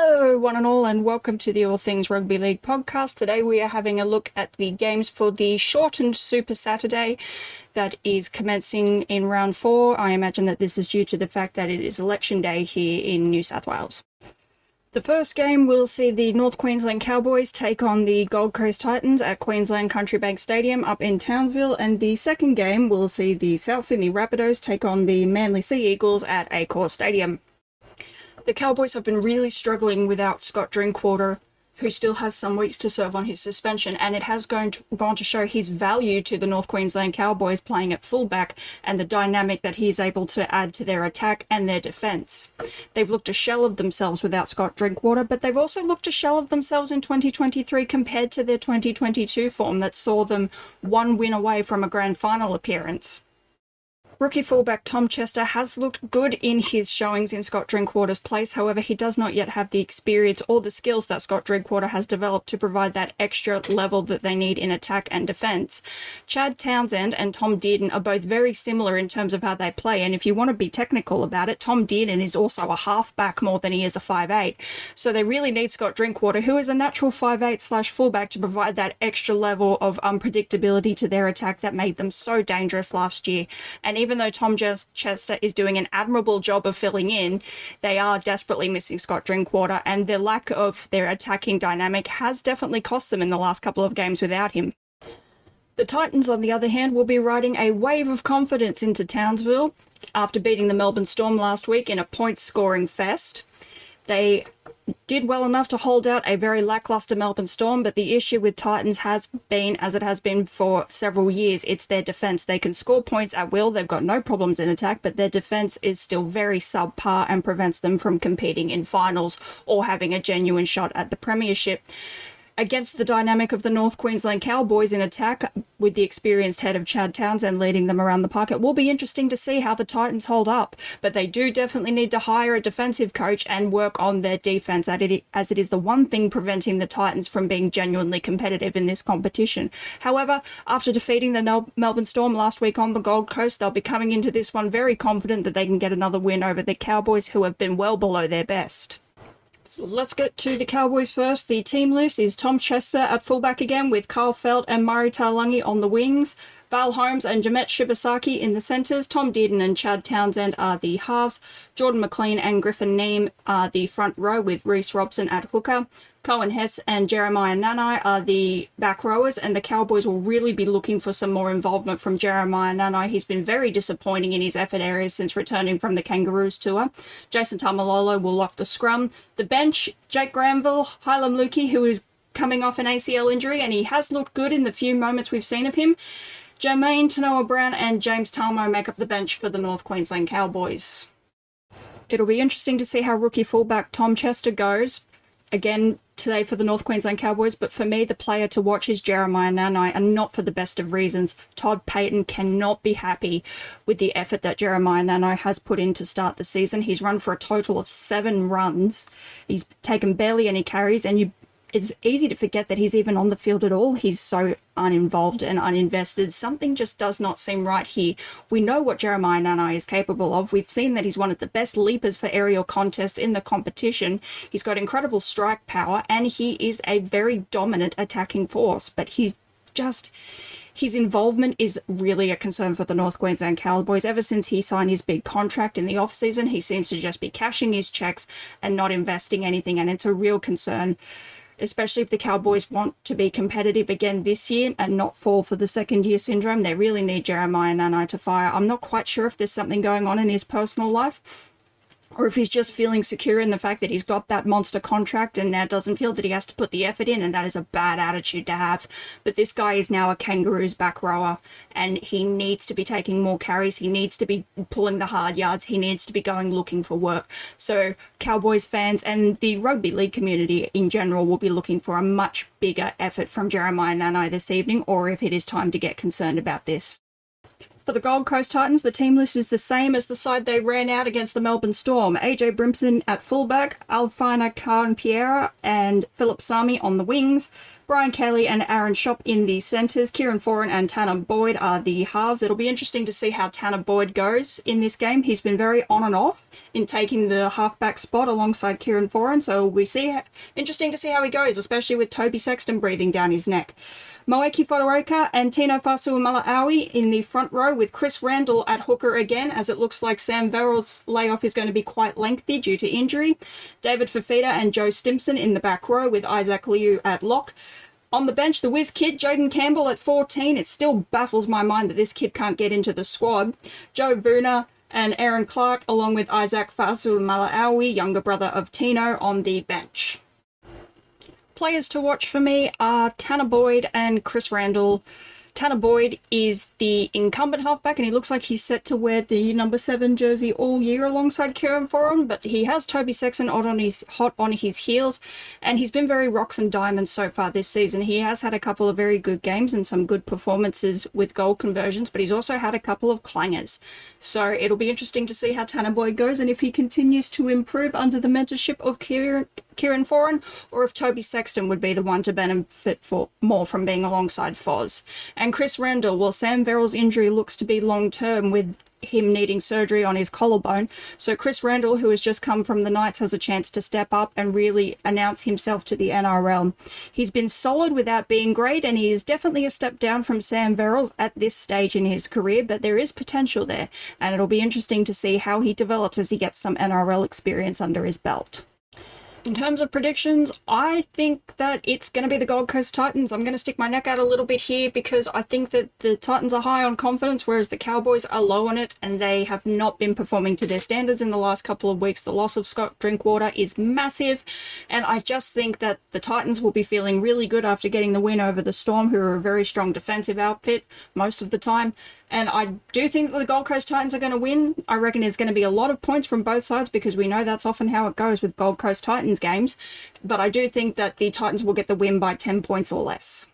Hello, one and all, and welcome to the All Things Rugby League podcast. Today we are having a look at the games for the shortened Super Saturday that is commencing in round four. I imagine that this is due to the fact that it is election day here in New South Wales. The first game will see the North Queensland Cowboys take on the Gold Coast Titans at Queensland Country Bank Stadium up in Townsville, and the second game will see the South Sydney Rabbitohs take on the Manly Sea Eagles at Accor Stadium the Cowboys have been really struggling without Scott Drinkwater, who still has some weeks to serve on his suspension, and it has gone to, gone to show his value to the North Queensland Cowboys playing at fullback and the dynamic that he's able to add to their attack and their defence. They've looked a shell of themselves without Scott Drinkwater, but they've also looked a shell of themselves in 2023 compared to their 2022 form that saw them one win away from a grand final appearance. Rookie fullback Tom Chester has looked good in his showings in Scott Drinkwater's place. However, he does not yet have the experience or the skills that Scott Drinkwater has developed to provide that extra level that they need in attack and defence. Chad Townsend and Tom Dearden are both very similar in terms of how they play, and if you want to be technical about it, Tom Dearden is also a halfback more than he is a five eight. So they really need Scott Drinkwater, who is a natural five eight slash fullback, to provide that extra level of um, unpredictability to their attack that made them so dangerous last year. And even even though Tom Chester is doing an admirable job of filling in, they are desperately missing Scott Drinkwater, and the lack of their attacking dynamic has definitely cost them in the last couple of games without him. The Titans, on the other hand, will be riding a wave of confidence into Townsville after beating the Melbourne Storm last week in a point scoring fest. They did well enough to hold out a very lackluster Melbourne Storm, but the issue with Titans has been, as it has been for several years, it's their defence. They can score points at will, they've got no problems in attack, but their defence is still very subpar and prevents them from competing in finals or having a genuine shot at the Premiership against the dynamic of the North Queensland Cowboys in attack with the experienced head of Chad Townsend leading them around the park. It will be interesting to see how the Titans hold up, but they do definitely need to hire a defensive coach and work on their defense as it is the one thing preventing the Titans from being genuinely competitive in this competition. However, after defeating the Melbourne Storm last week on the Gold Coast, they'll be coming into this one very confident that they can get another win over the Cowboys who have been well below their best. Let's get to the Cowboys first. The team list is Tom Chester at fullback again with Carl Feldt and Murray Taulagi on the wings. Val Holmes and Jamal Shibasaki in the centres. Tom Dearden and Chad Townsend are the halves. Jordan McLean and Griffin Neame are the front row with Reece Robson at hooker. Coen Hess and Jeremiah Nanai are the back rowers, and the Cowboys will really be looking for some more involvement from Jeremiah Nanai. He's been very disappointing in his effort areas since returning from the Kangaroos tour. Jason Taumalolo will lock the scrum. The bench, Jake Granville, Heilum Luki, who is coming off an ACL injury, and he has looked good in the few moments we've seen of him. Jamayne Taunoa Brown and James Tamou make up the bench for the North Queensland Cowboys. It'll be interesting to see how rookie fullback Tom Chester goes. Again, today for the North Queensland Cowboys, but for me, the player to watch is Jeremiah Nanai, and not for the best of reasons. Todd Payten cannot be happy with the effort that Jeremiah Nanai has put in to start the season. He's run for a total of seven runs. He's taken barely any carries, and you it's easy to forget that he's even on the field at all. He's so uninvolved and uninvested. Something just does not seem right here. We know what Jeremiah Nanai is capable of. We've seen that he's one of the best leapers for aerial contests in the competition. He's got incredible strike power and he is a very dominant attacking force, but he's just his involvement is really a concern for the North Queensland Cowboys. Ever since he signed his big contract in the off season, he seems to just be cashing his checks and not investing anything, and it's a real concern especially if the Cowboys want to be competitive again this year and not fall for the second year syndrome. They really need Jeremiah Nanai to fire. I'm not quite sure if there's something going on in his personal life or if he's just feeling secure in the fact that he's got that monster contract and now doesn't feel that he has to put the effort in, and that is a bad attitude to have. But this guy is now a kangaroo's back rower, and he needs to be taking more carries. He needs to be pulling the hard yards. He needs to be going looking for work. So, Cowboys fans and the rugby league community in general will be looking for a much bigger effort from Jeremiah Nanai this evening, or if it is time to get concerned about this. For the Gold Coast Titans, the team list is the same as the side they ran out against the Melbourne Storm. AJ Brimson at fullback, Alofiana Khan-Pereira and Philip Sami on the wings, Brian Kelly and Aaron Schoupp in the centres. Kieran Foran and Tanner Boyd are the halves. It'll be interesting to see how Tanner Boyd goes in this game. He's been very on and off in taking the halfback spot alongside Kieran Foran, so we see interesting to see how he goes, especially with Toby Sexton breathing down his neck. Moeaki Fotuaika and Tino Fa'asuamaleaui in the front row with Chris Randall at hooker again, as it looks like Sam Verrill's layoff is going to be quite lengthy due to injury. David Fifita and Joe Stimson in the back row with Isaac Liu at lock. On the bench, the whiz kid, Jayden Campbell at 14. It still baffles my mind that this kid can't get into the squad. Joe Vuna and Erin Clark, along with Isaac Fa'asuamaleaui, younger brother of Tino, on the bench. Players to watch for me are Tanner Boyd and Chris Randall. Tanner Boyd is the incumbent halfback, and he looks like he's set to wear the number seven jersey all year alongside Kieran Foran. But he has Toby Sexton hot on his hot on his heels, and he's been very rocks and diamonds so far this season. He has had a couple of very good games and some good performances with goal conversions, but he's also had a couple of clangers. So it'll be interesting to see how Tanner Boyd goes, and if he continues to improve under the mentorship of Kieran Kieran Foran, or if Toby Sexton would be the one to benefit for more from being alongside Foz. And Chris Randall, well, Sam Verrill's injury looks to be long term with him needing surgery on his collarbone. So Chris Randall, who has just come from the Knights, has a chance to step up and really announce himself to the NRL. He's been solid without being great, and he is definitely a step down from Sam Verrills at this stage in his career, but there is potential there, and it'll be interesting to see how he develops as he gets some NRL experience under his belt. In terms of predictions, I think that it's going to be the Gold Coast Titans. I'm going to stick my neck out a little bit here because I think that the Titans are high on confidence, whereas the Cowboys are low on it, and they have not been performing to their standards in the last couple of weeks. The loss of Scott Drinkwater is massive, and I just think that the Titans will be feeling really good after getting the win over the Storm, who are a very strong defensive outfit most of the time. And I do think that the Gold Coast Titans are going to win. I reckon there's going to be a lot of points from both sides because we know that's often how it goes with Gold Coast Titans games. But I do think that the Titans will get the win by 10 points or less.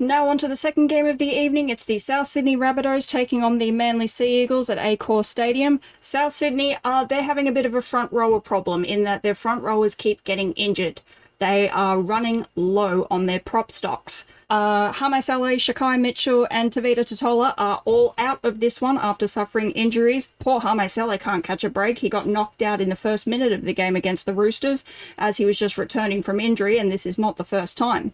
Now on to the second game of the evening. It's the South Sydney Rabbitohs taking on the Manly Sea Eagles at Accor Stadium. South Sydney, uh, they're having a bit of a front rower problem in that their front rowers keep getting injured. They are running low on their prop stocks. Uh, Hame Sele, Shaquai Mitchell, and Tevita Tatola are all out of this one after suffering injuries. Poor Hame Sele can't catch a break. He got knocked out in the first minute of the game against the Roosters as he was just returning from injury, and this is not the first time.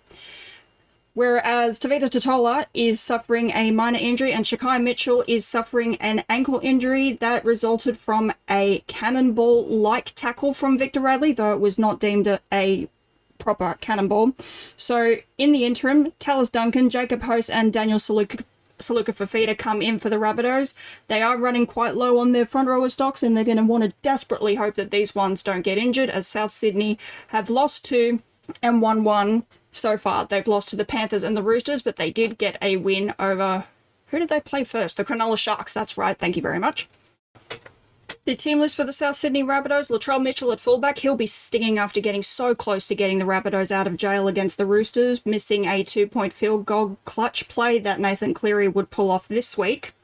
Whereas Tevita Tatola is suffering a minor injury and Shaquai Mitchell is suffering an ankle injury that resulted from a cannonball like tackle from Victor Radley, though it was not deemed a, a proper cannonball. So in the interim, Tallis Duncan, Jacob Host, and Daniel Suluka Suluka Fifita come in for the Rabbitohs. They are running quite low on their front rower stocks, and they're going to want to desperately hope that these ones don't get injured, as South Sydney have lost two and won one so far. They've lost to the Panthers and the Roosters, but they did get a win over. Who did they play first? The Cronulla Sharks. That's right. Thank you very much. The team list for the South Sydney Rabbitohs, Latrell Mitchell at fullback. He'll be stinging after getting so close to getting the Rabbitohs out of jail against the Roosters, missing a two-point field goal clutch play that Nathan Cleary would pull off this week.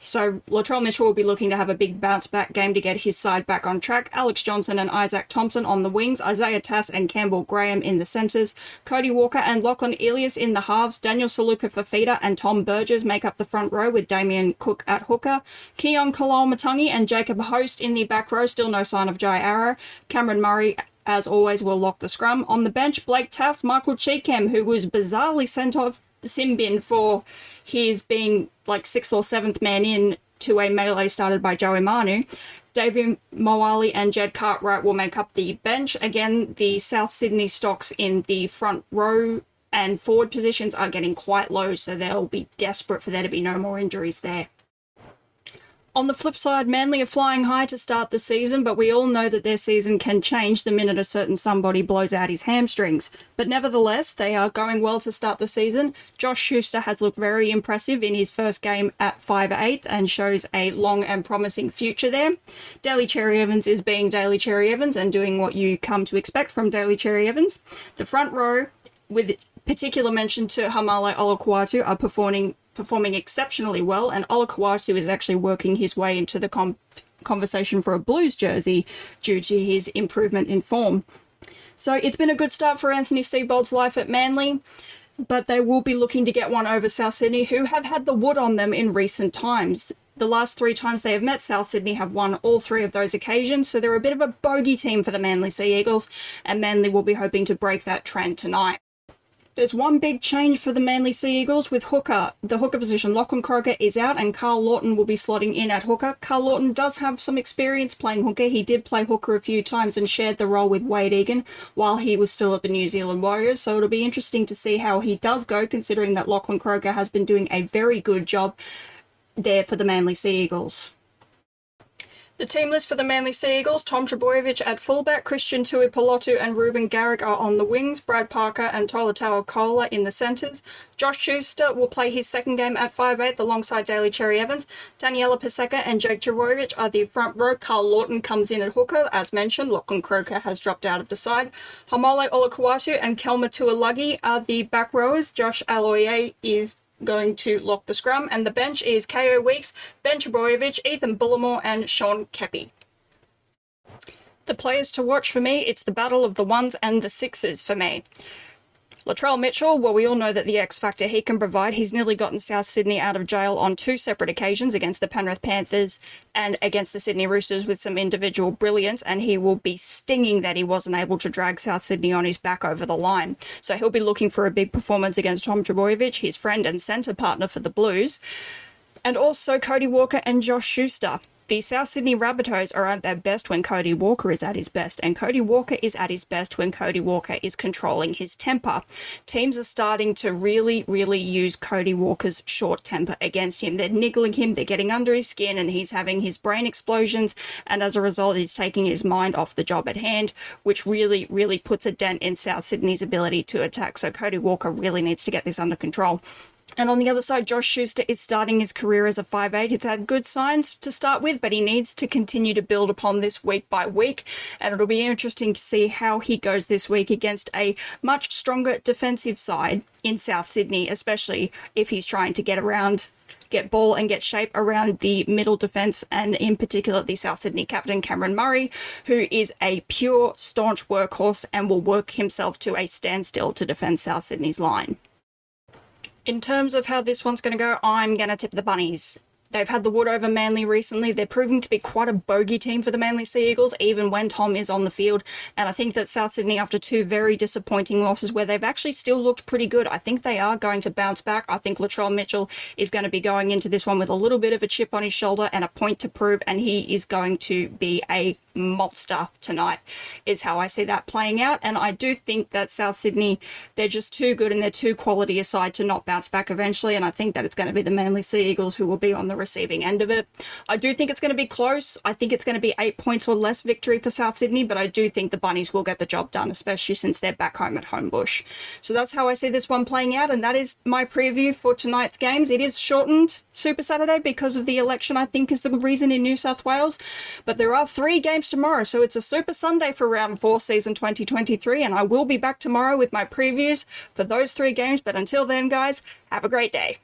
So Latrell Mitchell will be looking to have a big bounce back game to get his side back on track. Alex Johnston and Isaac Thompson on the wings, Isaiah Tass and Campbell Graham in the centres, Cody Walker and Lachlan Ilias in the halves, Daniel Suluka Fifita and Tom Burgess make up the front row with Damien Cook at hooker, Keaon Koloamatangi and Jacob Host in the back row, still no sign of Jai Arrow, Cameron Murray as always, will lock the scrum. On the bench, Blake Taaffe, Michael Chee-Kam, who was bizarrely sent off sin bin for his being like sixth or seventh man in to a melee started by Joey Manu. Davvy Moale and Jed Cartwright will make up the bench. Again, the South Sydney stocks in the front row and forward positions are getting quite low, so they'll be desperate for there to be no more injuries there. On the flip side, Manly are flying high to start the season, but we all know that their season can change the minute a certain somebody blows out his hamstrings. But nevertheless, they are going well to start the season. Josh Schuster has looked very impressive in his first game at 5'8 and shows a long and promising future there. Daly Cherry Evans is being Daly Cherry Evans and doing what you come to expect from Daly Cherry Evans. The front row, with particular mention to Haumole Olakau'atu, are performing performing exceptionally well, and Olakau'atu is actually working his way into the com- conversation for a Blues jersey due to his improvement in form. So it's been a good start for Anthony Seibold's life at Manly, but they will be looking to get one over South Sydney, who have had the wood on them in recent times. The last three times they have met South Sydney have won all three of those occasions, so they're a bit of a bogey team for the Manly Sea Eagles, and Manly will be hoping to break that trend tonight. There's one big change for the Manly Sea Eagles with hooker. The hooker position, Lachlan Croker is out and Karl Lawton will be slotting in at hooker. Karl Lawton does have some experience playing hooker. He did play hooker a few times and shared the role with Wade Egan while he was still at the New Zealand Warriors. So it'll be interesting to see how he does go considering that Lachlan Croker has been doing a very good job there for the Manly Sea Eagles. The team list for the Manly Sea Eagles, Tom Trbojevic at fullback, Christian Tuipulotu and Reuben Garrick are on the wings, Brad Parker and Tolutau Koula in the centres. Josh Schuster will play his second game at 5'8 alongside Daly Cherry Evans. Taniela Paseka and Jake Trbojevic are the front row. Karl Lawton comes in at hooker, as mentioned. Lachlan Croker has dropped out of the side. Haumole Olakau'atu and Kelma Tuilagi are the back rowers. Josh Aloiai is going to lock the scrum, and the bench is Kaeo Weekes, Ben Trbojevic, Ethan Bullemor, and Sean Keppie. The players to watch for me, it's the battle of the ones and the sixes for me. Latrell Mitchell, well, we all know that the X factor he can provide. He's nearly gotten South Sydney out of jail on two separate occasions against the Penrith Panthers and against the Sydney Roosters with some individual brilliance, and he will be stinging that he wasn't able to drag South Sydney on his back over the line. So he'll be looking for a big performance against Tom Trbojevic, his friend and centre partner for the Blues, and also Cody Walker and Josh Schuster. The South Sydney Rabbitohs are at their best when Cody Walker is at his best, and Cody Walker is at his best when Cody Walker is controlling his temper. Teams are starting to really, really use Cody Walker's short temper against him. They're niggling him, they're getting under his skin, and he's having his brain explosions, and as a result, he's taking his mind off the job at hand, which really, really puts a dent in South Sydney's ability to attack. So Cody Walker really needs to get this under control. And on the other side, Josh Schuster is starting his career as a 5'8. It's had good signs to start with, but he needs to continue to build upon this week by week. And it'll be interesting to see how he goes this week against a much stronger defensive side in South Sydney, especially if he's trying to get around get ball and get shape around the middle defence, and in particular the South Sydney captain Cameron Murray, who is a pure, staunch workhorse and will work himself to a standstill to defend South Sydney's line. In terms of how this one's going to go, I'm going to tip the Bunnies. They've had the wood over Manly recently. They're proving to be quite a bogey team for the Manly Sea Eagles, even when Tom is on the field. And I think that South Sydney, after two very disappointing losses where they've actually still looked pretty good, I think they are going to bounce back. I think Latrell Mitchell is going to be going into this one with a little bit of a chip on his shoulder and a point to prove, and he is going to be a monster tonight, is how I see that playing out. And I do think that South Sydney, they're just too good and they're too quality aside to not bounce back eventually. And I think that it's going to be the Manly Sea Eagles who will be on the receiving end of it. I do think it's going to be close. I think it's going to be eight points or less victory for South Sydney, but I do think the Bunnies will get the job done, especially since they're back home at Homebush. So that's how I see this one playing out, and that is my preview for tonight's games. It is shortened Super Saturday because of the election, I think, is the reason in New South Wales, but there are three games tomorrow, so it's a Super Sunday for round four, season 2023, and I will be back tomorrow with my previews for those three games. But until then, guys, have a great day.